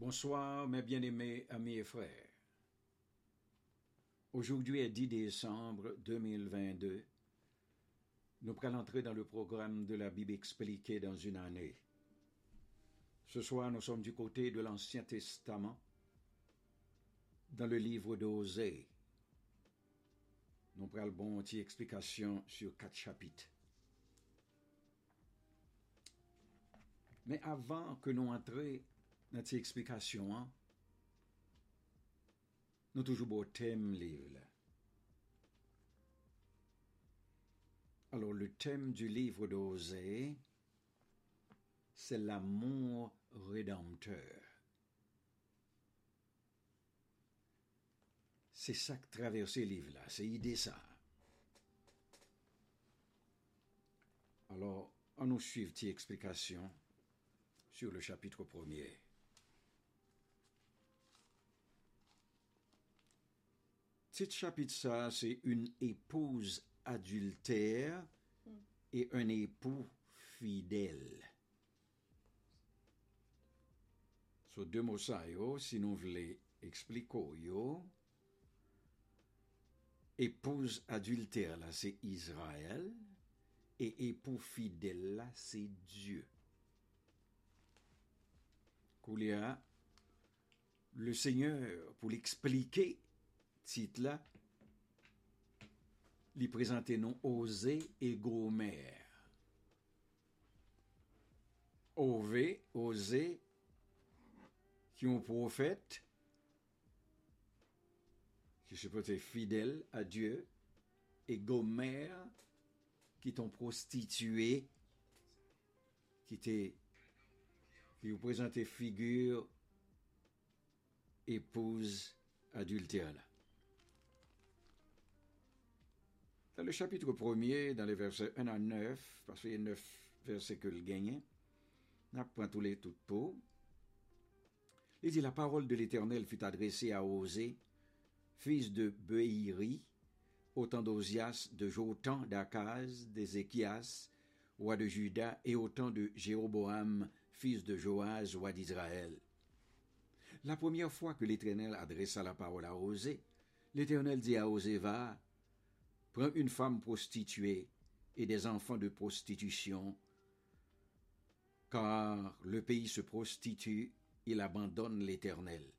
Bonsoir, mes bien-aimés amis et frères. Aujourd'hui est 10 décembre 2022. Nous prenons entrer dans le programme de la Bible expliquée dans une année. Ce soir, nous sommes du côté de l'Ancien Testament, dans le livre d'Osée. Nous prenons bon petit explication sur quatre chapitres. Mais avant que nous entrions dans cette explication, hein, nous toujours beau thème livre. là. Alors, le thème du livre d'Osée, c'est l'amour rédempteur. C'est ça que traverse le livre là, c'est idée ça. Alors, on nous suit une explication sur le chapitre premier. Chapitre ça, c'est une épouse adultère et un époux fidèle. So deux mots ça si nous voulons expliquer. Épouse adultère là, c'est Israël et époux fidèle là, c'est Dieu. Koulia, le Seigneur, pour l'expliquer, titre là, lui présenter non Osée et Gomer. Osée, qui ont prophète, qui se peut être fidèle à Dieu, et Gomer, qui t'ont prostitué, qui t'est qui vous présente figure épouse adultère. Dans le chapitre premier, dans les versets 1 à 9, parce qu'il y a 9 versets que le gagne, on apprend tous les tout pour. Il dit La parole de l'Éternel fut adressée à Osée, fils de Beïri, au temps d'Osias, de Jotan, d'Akaz, d'Ézéchias, roi de Juda, et au temps de Jéroboam, fils de Joaz, roi d'Israël. La première fois que l'Éternel adressa la parole à Osée, l'Éternel dit à Osée, va, prends une femme prostituée et des enfants de prostitution, car le pays se prostitue, il abandonne l'Éternel.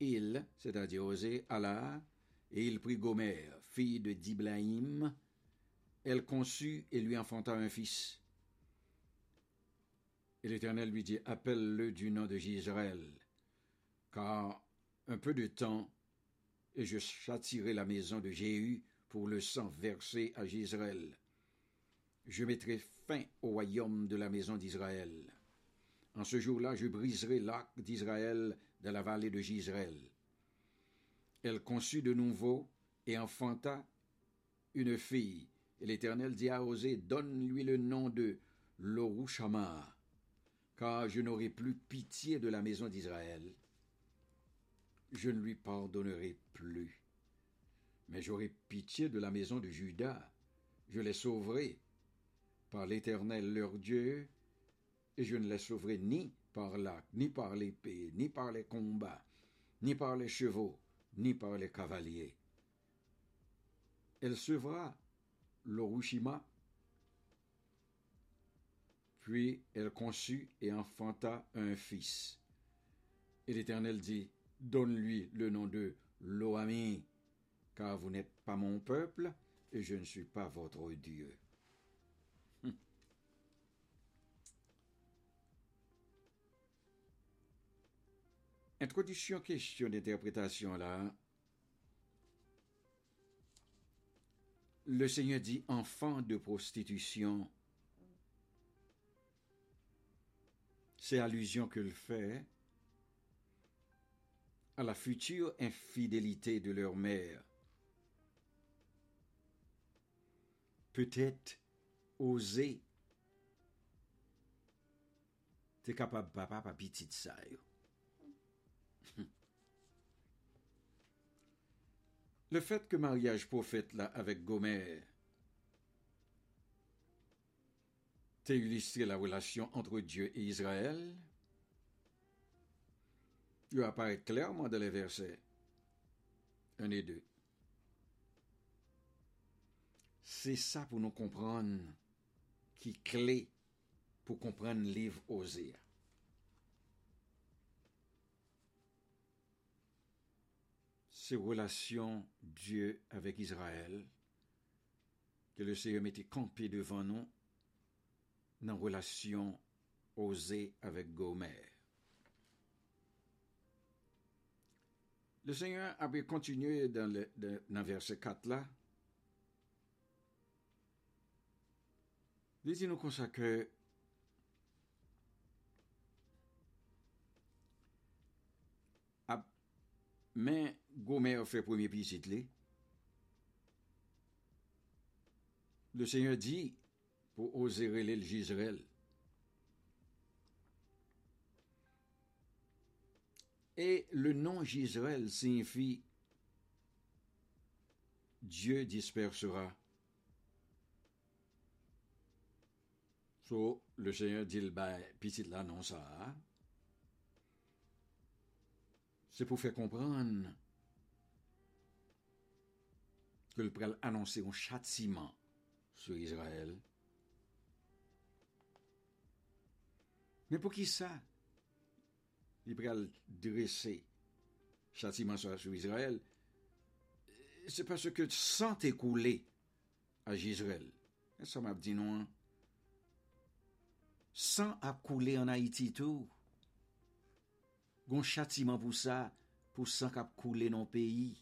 Il, c'est-à-dire Osée, alla, et il prit Gomer, fille de Diblaïm, elle conçut et lui enfanta un fils. Et l'Éternel lui dit, appelle-le du nom de Gisraël, car un peu de temps, et je châtirai la maison de Jéhu pour le sang versé à Gisraël. Je mettrai fin au royaume de la maison d'Israël. En ce jour-là, je briserai l'arc d'Israël dans la vallée de Gisraël. Elle conçut de nouveau et enfanta une fille. Et l'Éternel dit à Osée, donne-lui le nom de Lorushama, car je n'aurai plus pitié de la maison d'Israël. Je ne lui pardonnerai plus. Mais j'aurai pitié de la maison de Juda. Je les sauverai par l'Éternel leur Dieu, et je ne les sauverai ni par l'arc, ni par l'épée, ni par les combats, ni par les chevaux, ni par les cavaliers. Elle sevra l'Orushima, puis elle conçut et enfanta un fils. Et l'Éternel dit, Donne-lui le nom de Loami, car vous n'êtes pas mon peuple, et je ne suis pas votre Dieu. Hum. Introduction, question d'interprétation là. Le Seigneur dit enfant de prostitution. C'est allusion qu'il fait à la future infidélité de leur mère. Peut-être oser. T'es capable, papa, ça. Le fait que mariage prophète là avec Gomer t'as illustré la relation entre Dieu et Israël, Il apparaît clairement dans les versets 1 et 2. C'est ça pour nous comprendre qui est clé pour comprendre le livre Osée. Ces relations Dieu avec Israël, que le Seigneur mettait campé devant nous, dans relation Osée avec Gomer. Le Seigneur avait continué dans le verset 4 là. Il dit nous comme ça que mais Gomer fait premier petit Le Seigneur dit pour oser le Gisraël. Et le nom Gisraël signifie Dieu dispersera. So, le Seigneur dit, ben, petit là, non. C'est pour faire comprendre que le prêtre annoncer un châtiment sur Israël. Mais pour qui ça? li pral dresse châtiment sur Israël, c'est parce que sans écouler à Israël, ça m'a dit non, sans a coulé en Haïti tout, gon châtiment pour ça, pour sans a coulé dans le pays.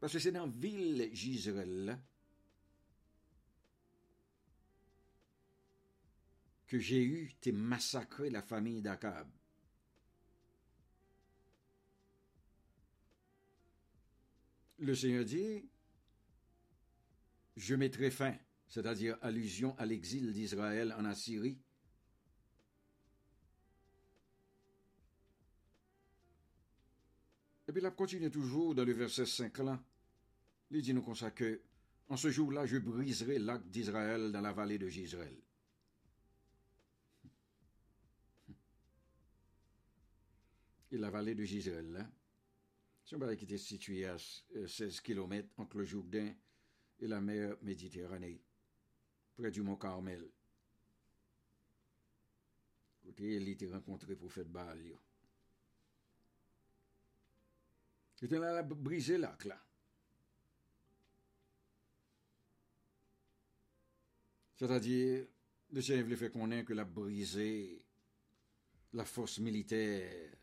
Parce que c'est dans ville Israël que j'ai eu t'es massacré la famille d'Akab. Le Seigneur dit, je mettrai fin, c'est-à-dire allusion à l'exil d'Israël en Assyrie, Et puis il continue toujours dans le verset 5 là. Il dit nous comme ça que en ce jour-là, je briserai l'arc d'Israël dans la vallée de Gisraël. Et la vallée de Gisraël, là, c'est un vallée qui était situé à 16 km entre le Jourdain et la mer Méditerranée, près du mont Carmel. Côté, il était rencontré pour faire balle. Il était là à briser l'arc là. C'est-à-dire, le Seigneur voulait faire connaître que la briser la force militaire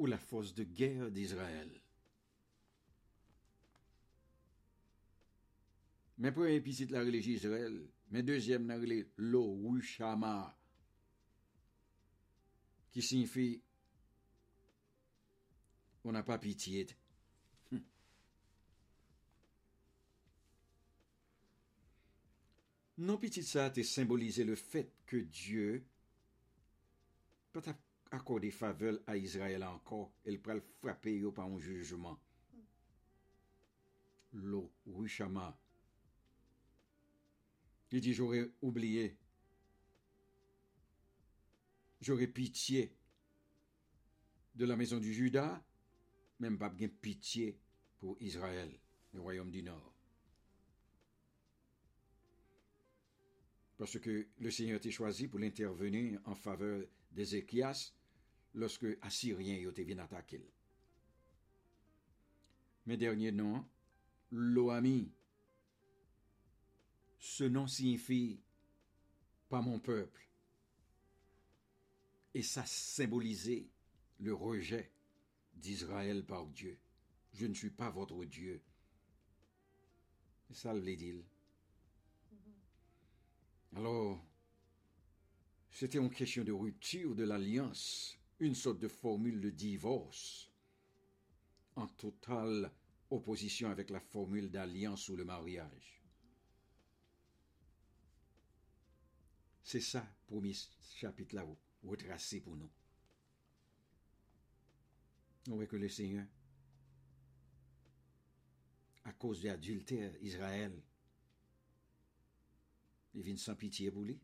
ou la force de guerre d'Israël. Mais premier petit la religion Israël, mais deuxième la religion Lo Shama, qui signifie on n'a pas pitié. Non pitié ça a symbolisé le fait que Dieu peut faveur à Israël encore, il peut le frapper par un jugement. L'eau, Rushama. Il dit, j'aurais oublié. J'aurais pitié de la maison du Judas même pas bien pitié pour Israël, le royaume du Nord. Parce que le Seigneur était choisi pour l'intervenir en faveur d'Ézéchias lorsque Assyriens étaient venus attaquer. Mais dernier nom, Loami. Ce nom signifie pas mon peuple. Et ça symbolisait le rejet d'Israël par Dieu. Je ne suis pas votre Dieu. C'est ça le dit. Alors, c'était une question de rupture de l'alliance, une sorte de formule de divorce, en totale opposition avec la formule d'alliance ou le mariage. C'est ça, premier chapitre-là, retracé pour nous. On voit que le Seigneur, à cause de l'adultère Israël, il vient sans pitié pour lui.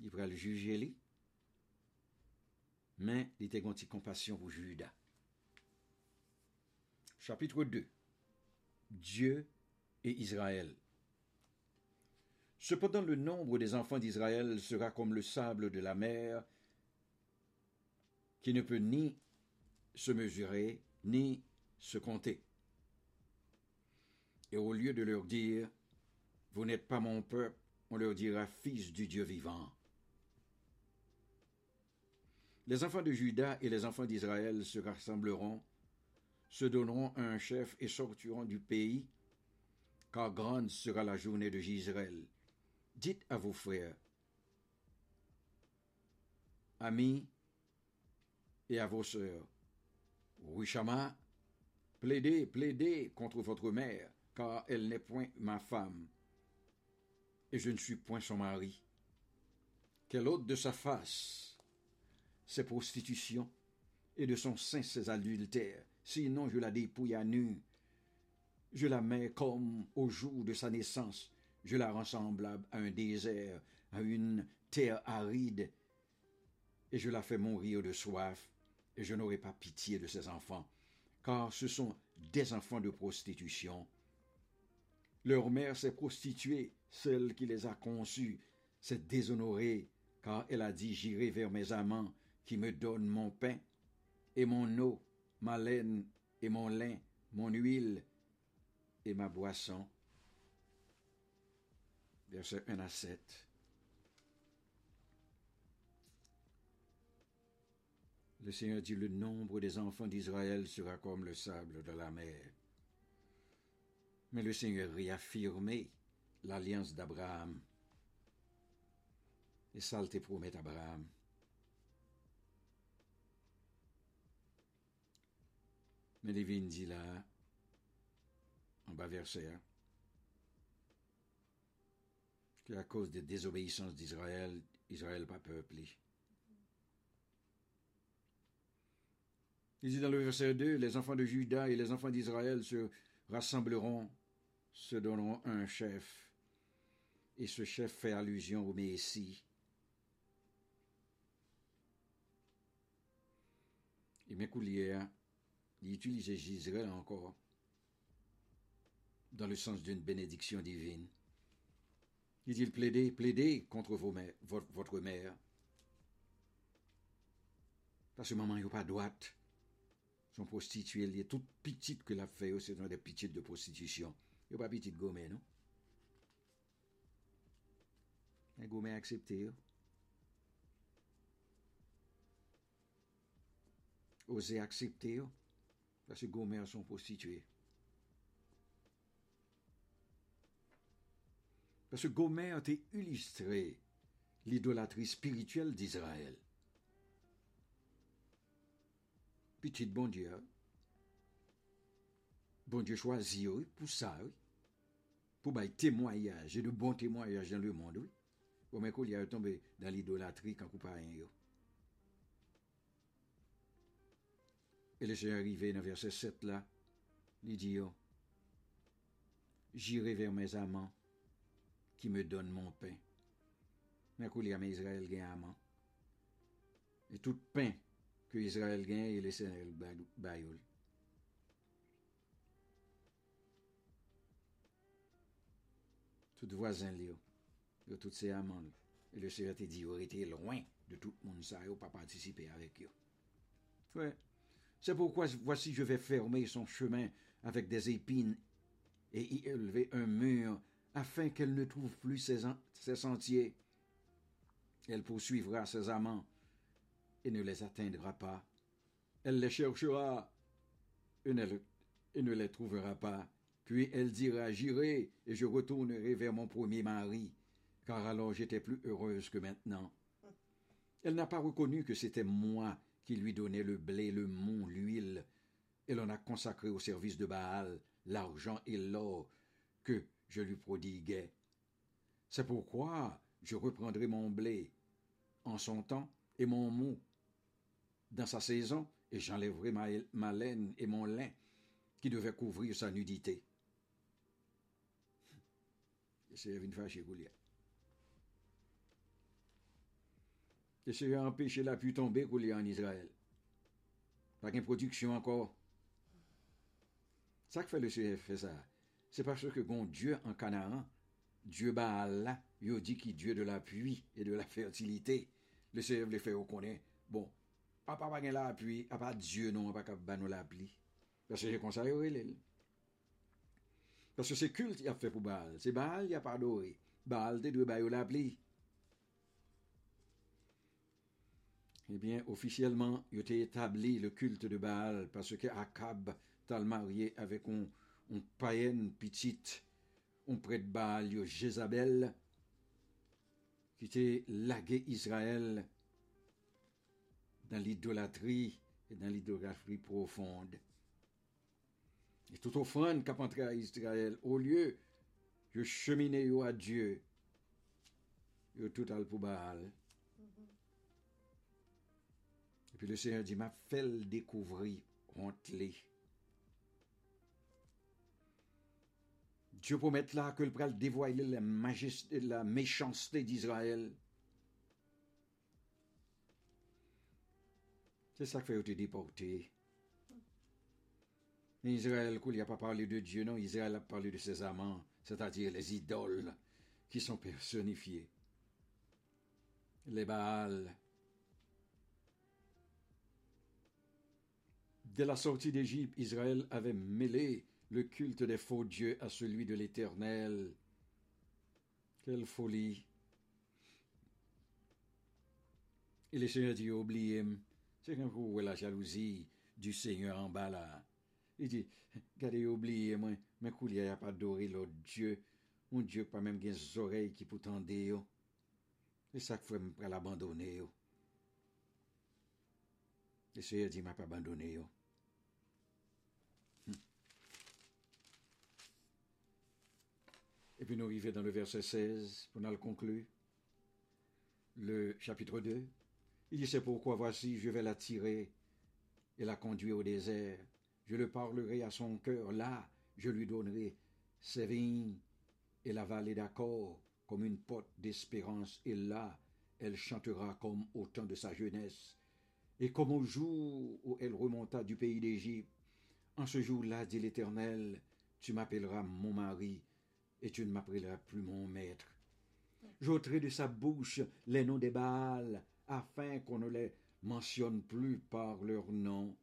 Il va le juger lui. Mais il était gonti compassion pour Judas. Chapitre 2 Dieu et Israël. Cependant le nombre des enfants d'Israël sera comme le sable de la mer, qui ne peut ni se mesurer, ni se compter. Et au lieu de leur dire, Vous n'êtes pas mon peuple, on leur dira, Fils du Dieu vivant. Les enfants de Juda et les enfants d'Israël se rassembleront, se donneront un chef et sortiront du pays, car grande sera la journée de Gisraël. Dites à vos frères, amis et à vos sœurs, Wishama, plaidez, plaidez contre votre mère, car elle n'est point ma femme, et je ne suis point son mari. Qu'elle ôte de sa face ses prostitutions, et de son sein ses adultères, sinon je la dépouille à nu. Je la mets comme au jour de sa naissance, je la rends semblable à un désert, à une terre aride, et je la fais mourir de soif, et je n'aurai pas pitié de ses enfants, car ce sont des enfants de prostitution. Leur mère s'est prostituée, celle qui les a conçus, s'est déshonorée, car elle a dit J'irai vers mes amants, qui me donne mon pain et mon eau, ma laine et mon lin, mon huile et ma boisson. Verset 1 à 7. Le Seigneur dit, le nombre des enfants d'Israël sera comme le sable de la mer. Mais le Seigneur réaffirmait l'alliance d'Abraham. Et ça le promet Abraham. Mais Lévin dit là, en bas verset, qu'à cause des désobéissances d'Israël, Israël pas peuplé. Il dit dans le verset 2, les enfants de Juda et les enfants d'Israël se rassembleront, se donneront un chef, et ce chef fait allusion au Messie. Et mes coulières il utilisait Gisraël encore dans le sens d'une bénédiction divine. Il dit plaidez, plaidez contre votre, mère. Parce que maman n'a pas droite. Son prostituée, elle est toute petite que la fait, c'est dans des petites de prostitution. Il a pas petite gommée, non? Un gommée accepté. Oser accepter parce que Gomer sont prostituées. Parce que Gomer a illustré l'idolâtrie spirituelle d'Israël. Petit bon Dieu, bon Dieu choisit pour ça, pour bailler témoignage et de bons témoignages dans le monde. Oui. Comme il a tombé dans l'idolâtrie quand vous parlez. E le se arrive nan verse 7 la, li di yo, Jire ver mes aman, ki me don mon pen. Mè kou li ame Israel gen aman. E tout pen ke Israel gen, e le senel bayoul. Tout voisin li oh, yo, yo tout se aman li. E le se rete di yo oh, rete loin de tout moun sa yo pa patisipe avek yo. Fwe, ouais. C'est pourquoi voici je vais fermer son chemin avec des épines et y élever un mur afin qu'elle ne trouve plus ses, sentiers. Elle poursuivra ses amants et ne les atteindra pas. Elle les cherchera et ne, les trouvera pas. Puis elle dira, j'irai et je retournerai vers mon premier mari, car alors j'étais plus heureuse que maintenant. Elle n'a pas reconnu que c'était moi qui lui donnait le blé, le mont, l'huile. Elle en a consacré au service de Baal l'argent et l'or que je lui prodiguais. C'est pourquoi je reprendrai mon blé en son temps et mon mont dans sa saison, et j'enlèverai ma, laine et mon lin qui devaient couvrir sa nudité. te se yon empèche la pu tombe kou li an Israel. Pak en produksyon ankor. Sa k fè le CF fè sa, se parce ke gon Diyo an Kanaan, Diyo ba Allah, yo di ki Diyo de la pui e de la fertilite, le CF le fè ou konen, bon, apa pa gen la pui, apa Diyo non, apa kap ban nou la pli. Parce je konsa yo elel. Parce se kult y ap fè pou Baal, se Baal y ap adori, Baal te dwe bayo la pli. Eh bien, officiellement, il a établi le culte de Baal parce que Akab t'a marié avec une, païenne petite, un prêtre Baal, Jézabel, qui était lagué Israël dans l'idolâtrie et dans l'idolâtrie profonde. Et tout offrande qu'a entré à Israël, au lieu de cheminer à Dieu, yo tout al pour Baal. Puis le Seigneur dit, m'a fait le découvrir honte Dieu promet là que le pral dévoiler la, majesté, méchanceté d'Israël. C'est ça qui fait été déporté. Israël, il n'a pas parlé de Dieu, non, Israël a parlé de ses amants, c'est-à-dire les idoles qui sont personnifiés. Les Baals. Dès la sortie d'Égypte, Israël avait mêlé le culte des faux dieux à celui de l'Éternel. Quelle folie. Et le Seigneur dit, oubliez, c'est quand vous voyez la jalousie du Seigneur en bas là. Il dit, regardez, oubliez, moi, mais qu'il a pas adoré l'autre Dieu, mon Dieu pas même des oreilles qui pour tendre. Et ça fait me l'abandonner. Le Seigneur dit, m'a pas abandonné. Puis nous arrivons dans le verset 16, pour nous le conclure. Le chapitre 2. Il dit, c'est pourquoi voici, je vais l'attirer et la conduire au désert. Je le parlerai à son cœur. Là, je lui donnerai ses vignes et la vallée d'accord comme une porte d'espérance. Et là, elle chantera comme au temps de sa jeunesse. Et comme au jour où elle remonta du pays d'Égypte. En ce jour-là, dit l'Éternel, tu m'appelleras mon mari et tu ne m'appelleras plus mon maître. J'ôterai de sa bouche les noms des Baals, afin qu'on ne les mentionne plus par leur nom.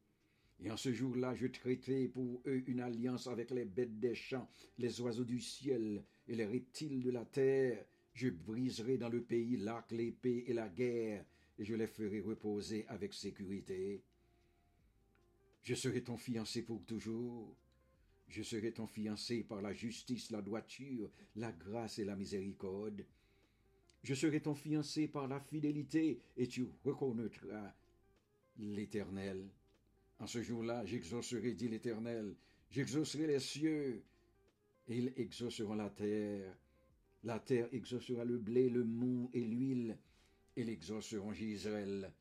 Et en ce jour-là, je traiterai pour eux une alliance avec les bêtes des champs, les oiseaux du ciel et les reptiles de la terre. Je briserai dans le pays l'arc, l'épée et la guerre, et je les ferai reposer avec sécurité. Je serai ton fiancé pour toujours, je serai ton fiancé par la justice, la droiture, la grâce et la miséricorde. Je serai ton fiancé par la fidélité, et tu reconnaîtras l'Éternel. En ce jour-là, j'exaucerai, dit l'Éternel, j'exaucerai les cieux, et ils exauceront la terre. La terre exaucera le blé, le mou et l'huile, et l'exauceront Gisraël.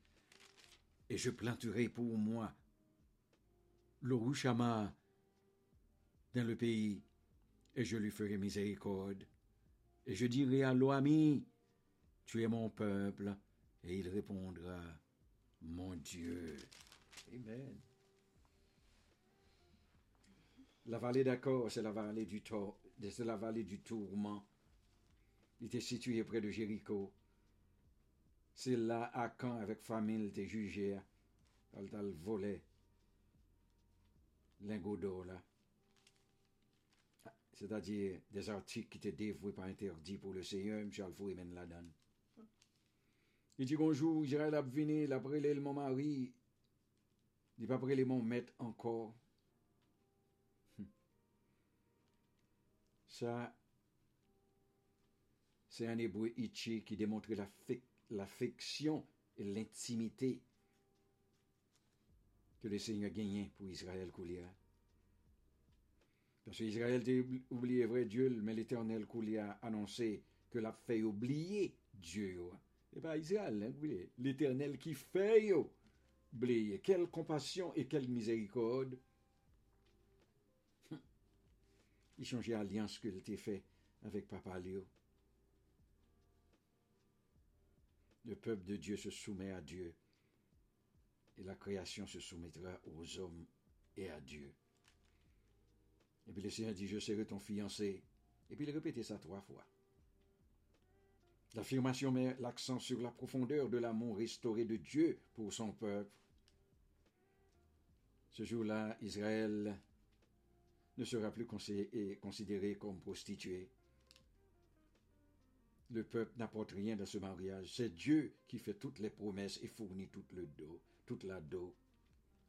Et je planterai pour moi l'Orushama dans le pays, et je lui ferai miséricorde. Et je dirai à l'Oami, tu es mon peuple, et il répondra, mon Dieu. Amen. La vallée d'accord, c'est la vallée du c'est la vallée du tourment. Il était situé près de Jéricho. C'est là, à quand, avec famille, t'es jugé. Elle t'a volé. Lingot d'or, là c'est-à-dire des articles qui étaient dévoués par interdit pour le Seigneur, M. Alfou mène la donne. Il dit bonjour, Israël a venu, il a brûlé mon mari, il pas brûlé mon maître encore. Ça, c'est un hébreu Itché qui démontrait l'affection et l'intimité que le Seigneur gagnait pour Israël Koulia. Parce qu'Israël oublié vrai Dieu, mais l'Éternel qui a annoncé que l'a fait oublier Dieu. Et pas Israël, hein, l'Éternel qui fait oublier. Quelle compassion et quelle miséricorde. Hum. Il changeait l'alliance qu'il était fait avec Papa Léo. Le peuple de Dieu se soumet à Dieu et la création se soumettra aux hommes et à Dieu. Et puis le Seigneur dit, je serai ton fiancé. Et puis il répétait ça trois fois. L'affirmation met l'accent sur la profondeur de l'amour restauré de Dieu pour son peuple. Ce jour-là, Israël ne sera plus considéré comme prostituée. Le peuple n'apporte rien dans ce mariage. C'est Dieu qui fait toutes les promesses et fournit le dos, toute la dos.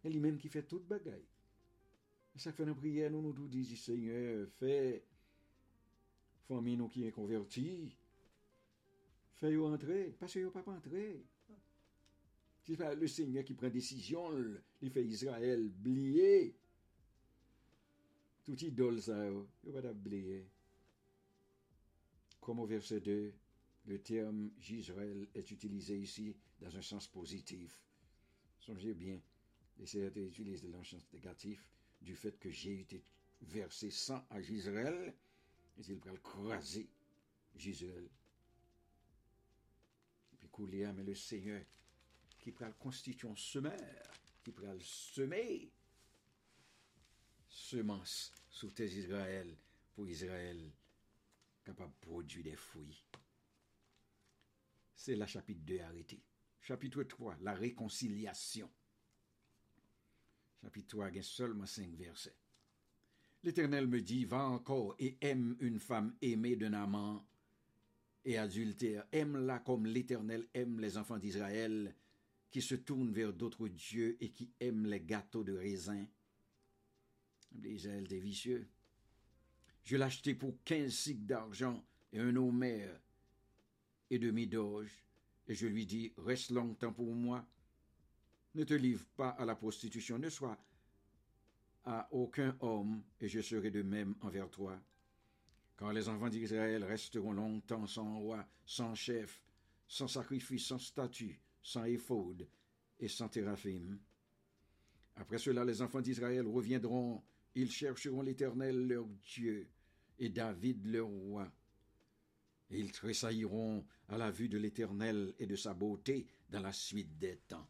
Et lui-même qui fait toute bagaille. Ça fait une prière, nous nous disons, Seigneur, fais famille nous qui est converti, fais-le entrer, parce que pas entrer. C'est pas le Seigneur qui prend décision, il fait Israël blier. Tout idole ça, il va oublier. Comme au verset 2, le terme J'Israël est utilisé ici dans un sens positif. Songez bien, les Seigneur utilise dans un sens négatif du fait que j'ai été versé sang à Gisraël, il va le croiser Gisraël. Puis mais le Seigneur qui prend constituer un semeur, qui prend le semer semence sous tes Israël pour Israël capable de produire des fruits. C'est la chapitre 2 arrêté. Chapitre 3, la réconciliation chapitre 3, il y a seulement cinq versets. L'Éternel me dit, va encore et aime une femme aimée d'un amant et adultère. Aime-la comme l'Éternel aime les enfants d'Israël, qui se tournent vers d'autres dieux et qui aiment les gâteaux de raisin. Israël des vicieux. Je l'ai acheté pour quinze cycles d'argent et un homère et demi d'orge, et je lui dis, reste longtemps pour moi, ne te livre pas à la prostitution, ne sois à aucun homme, et je serai de même envers toi. Quand les enfants d'Israël resteront longtemps sans roi, sans chef, sans sacrifice, sans statut, sans éphode et sans téraphim. Après cela, les enfants d'Israël reviendront, ils chercheront l'Éternel leur Dieu et David leur roi. Ils tressailliront à la vue de l'Éternel et de sa beauté dans la suite des temps.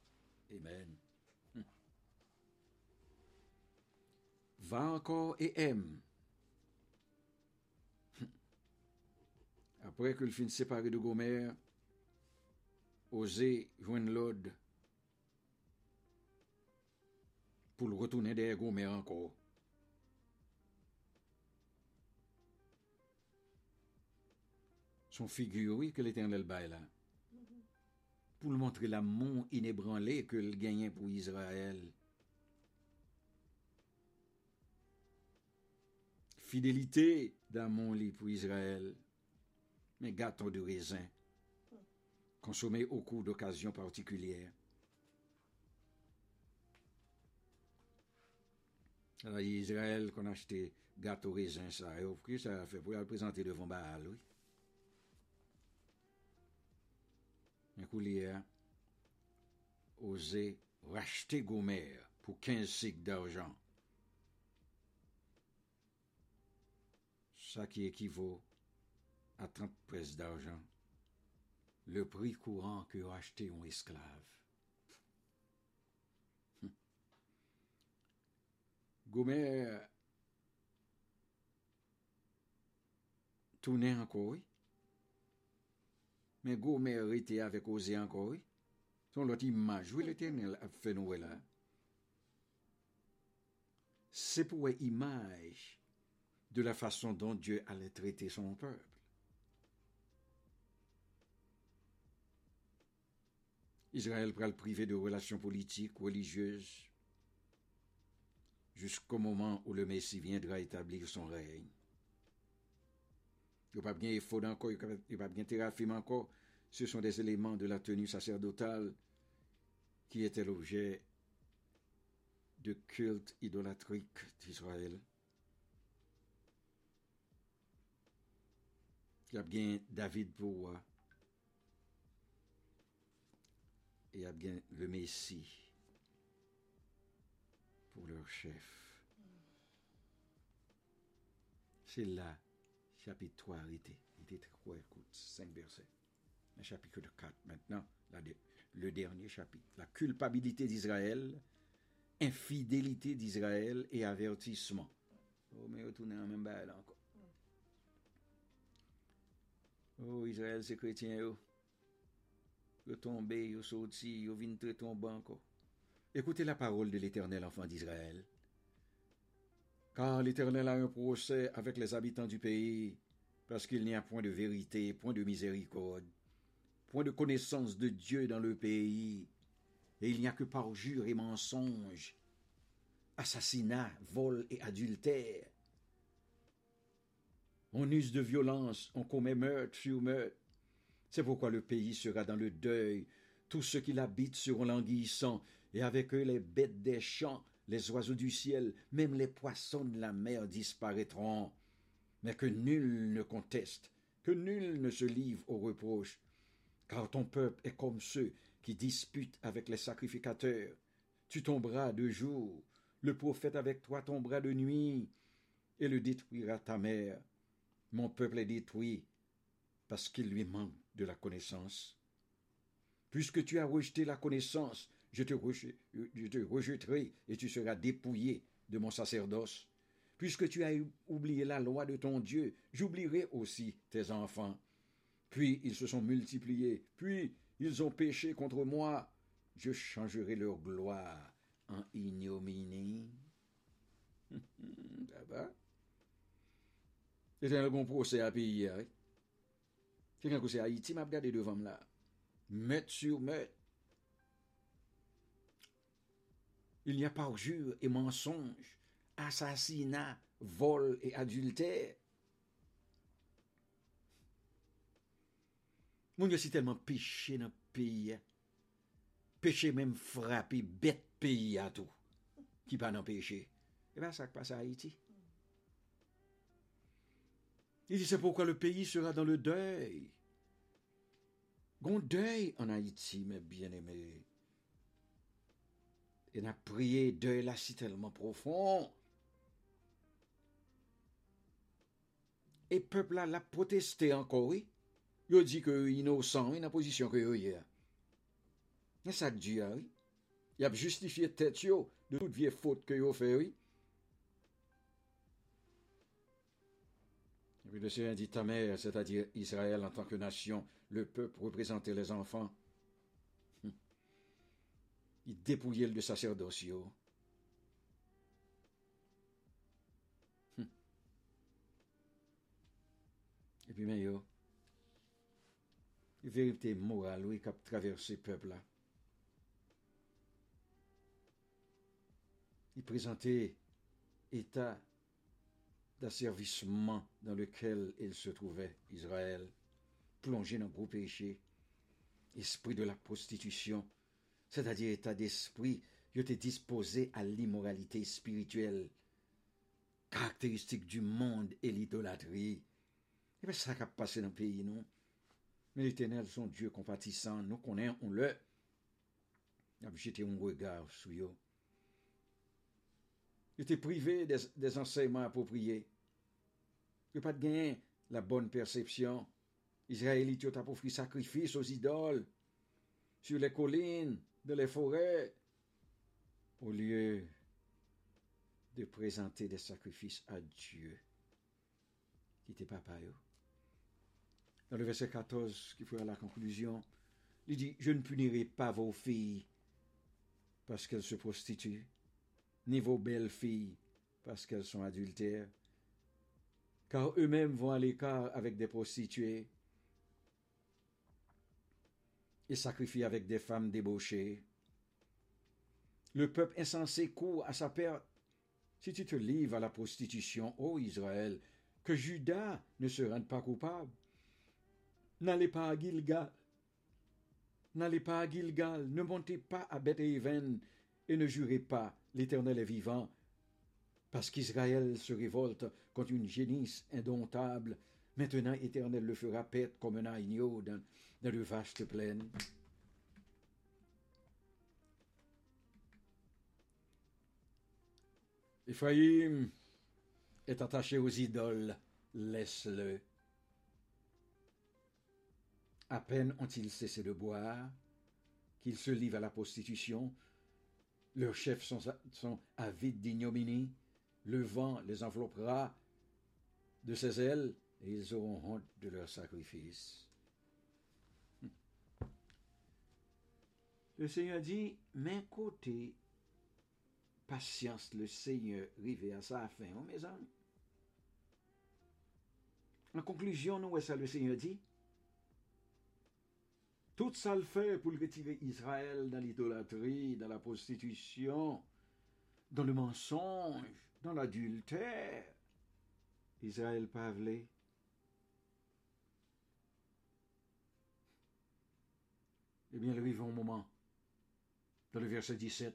Amen. Hm. Va ankor e em. Hm. Apre ke l fin separe de Gomer, Ose jwen lod pou l retounen der Gomer ankor. Son figuri ke l Eternel bay la. l'Éternel baille là pour le montrer l'amour inébranlé que le gagnait pour Israël. Fidélité d'amour pour Israël, mais gâteau de raisin, consommé au cours d'occasions particulières. Alors, Israël qu'on a acheté gâteau raisin, ça, et offrir ça a fait pour le présenter devant Baal, oui. Un coulier osé racheter Gomer pour 15 cycles d'argent. Ça qui équivaut à 30 presses d'argent, le prix courant que racheter un esclave. Hum. Gomer tournait encore, oui mais Gomer avec Osée encore, oui. Son l'autre image, oui, l'éternel a fait nous là. C'est pour une image de la façon dont Dieu allait traiter son peuple. Israël pral le priver de relations politiques, religieuses, jusqu'au moment où le Messie viendra établir son règne. Il n'y a pas bien effort encore, il n'y a pas bien thérapie encore. Ce sont des éléments de la tenue sacerdotale qui étaient l'objet de culte idolâtrique d'Israël. Il y a bien David pour Et il y a bien le Messie pour leur chef. C'est là chapitre 3 arrêté. Il était 3, écoute, 5 versets. le chapitre 4 maintenant, le dernier chapitre. La culpabilité d'Israël, infidélité d'Israël et avertissement. Oh, mais retournez en même bail encore. Oh, Israël, c'est chrétien, yo. Yo tombé, yo sorti, yo encore. Écoutez la parole de l'Éternel, enfant d'Israël. Car l'Éternel a un procès avec les habitants du pays, parce qu'il n'y a point de vérité, point de miséricorde, point de connaissance de Dieu dans le pays, et il n'y a que parjure et mensonge, assassinat, vol et adultère. On use de violence, on commet meurtre sur meurtre. C'est pourquoi le pays sera dans le deuil, tous ceux qui l'habitent seront languissants, et avec eux les bêtes des champs, les oiseaux du ciel, même les poissons de la mer disparaîtront. Mais que nul ne conteste, que nul ne se livre aux reproches, car ton peuple est comme ceux qui disputent avec les sacrificateurs. Tu tomberas de jour, le prophète avec toi tombera de nuit, et le détruira ta mère. Mon peuple est détruit, parce qu'il lui manque de la connaissance. Puisque tu as rejeté la connaissance, je te, rejetterai et tu seras dépouillé de mon sacerdoce. Puisque tu as oublié la loi de ton Dieu, j'oublierai aussi tes enfants. Puis ils se sont multipliés, puis ils ont péché contre moi. Je changerai leur gloire en ignominie. Ça C'est un bon procès à payer. Hein? C'est quand c'est Haïti m'a regardé devant là. Mettre sur mettre. Il n'y a pas parjure et mensonge, assassinat, vol et adultère. Mon Dieu, c'est tellement péché dans le pays. Hein. Péché même frappé, bête pays à tout. Qui pas dans péché. Et eh bien, ça passe à Haïti. Il dit, c'est pourquoi le pays sera dans le deuil. Gon deuil en Haïti, mes bien-aimés. Et n'a prié deuil là si tellement profond. Et peuple là l'a protesté encore, oui. Il dit que innocent, il a position que il a. Mais ça dit, ah oui. Il a justifié tête de toute vieille faute que a fait, oui. Et puis le Seigneur dit ta mère, c'est-à-dire Israël en tant que nation, le peuple représentait les enfants. Il dépouillait le sacerdoce. Hum. Et puis, mais yo, vérité morale, oui, qui a traversé le peuple là. Il présentait état d'asservissement dans lequel il se trouvait, Israël, plongé dans gros péché, esprit de la prostitution, c'est-à-dire état d'esprit, il était disposé à l'immoralité spirituelle, caractéristique du monde et l'idolâtrie. Et bien, ça qui a passé dans le pays, non? Mais l'éternel, son Dieu compatissant, nous connaissons, on le. a jeté un regard sur eux. Il était privé des, des enseignements appropriés. Il pas de gain la bonne perception. Israélites ont offert sacrifice aux idoles sur les collines, dans les forêts, au lieu de présenter des sacrifices à Dieu, qui était papa. Dans le verset 14, qui à la conclusion, il dit, je ne punirai pas vos filles parce qu'elles se prostituent ni vos belles filles, parce qu'elles sont adultères, car eux-mêmes vont à l'écart avec des prostituées et sacrifient avec des femmes débauchées. Le peuple insensé court à sa perte. Si tu te livres à la prostitution, ô Israël, que Judas ne se rende pas coupable. N'allez pas à Gilgal. N'allez pas à Gilgal. Ne montez pas à Beth-Aven et ne jurez pas l'Éternel est vivant, parce qu'Israël se révolte contre une génisse indomptable. Maintenant, Éternel le fera paître comme un agneau dans, dans le vaste plaine. Ephraïm est attaché aux idoles, laisse-le. À peine ont-ils cessé de boire, qu'ils se livrent à la prostitution. Leurs chefs sont, sont avides d'ignominie. Le vent les enveloppera de ses ailes ils auront honte de leur sacrifice. Le Seigneur dit, mais côté patience, le Seigneur rivé à sa fin, oh, mes amis. En conclusion, nous, ça le Seigneur dit, tout ça le fait pour retirer Israël dans l'idolâtrie, dans la prostitution, dans le mensonge, dans l'adultère. Israël Pavlé. Eh bien, arrive un moment, dans le verset 17,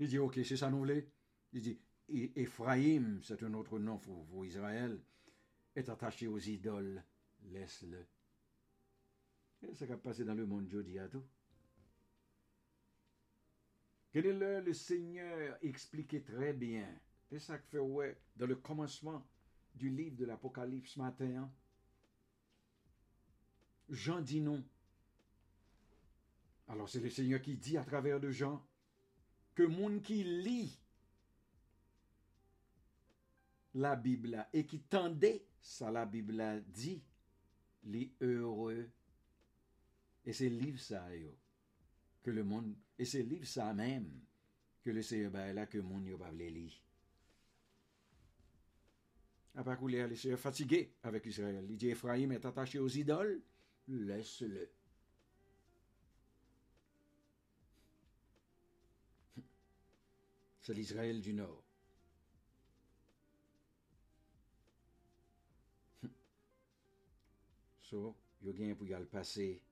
il dit, ok, c'est ça nous voulons. Il dit, Ephraim, c'est un autre nom pour, Israël, est attaché aux idoles, laisse-le. Et ça va passer dans le monde jeudi à tout. Quel est le, le Seigneur expliquait très bien. C'est ça que fait ouais dans le commencement du livre de l'Apocalypse matin. Hein. Jean dit non. Alors c'est le Seigneur qui dit à travers de Jean, que monde qui lit la Bible et qui tendait ça la Bible dit, les heureux. Et c'est livre ça que le monde et c'est livre ça même que le Seigneur ben là que monde n'a pas lire. Après coup, les Seigneur fatigué avec Israël. Il dit est attaché aux idoles, laisse-le. C'est l'Israël du Nord. so, yo gen pour y aller passer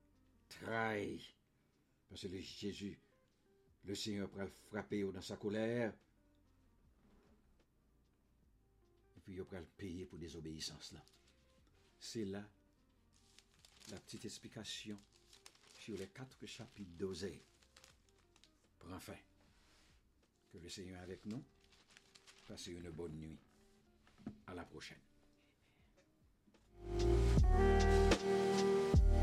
trahi. Parce que Jésus, le Seigneur le frapper dans sa colère. Et puis il va le payer pour désobéissance là. C'est là la petite explication sur les quatre chapitres d'Osée. Pour fin. Que le Seigneur avec nous? Passez une bonne nuit. À la prochaine.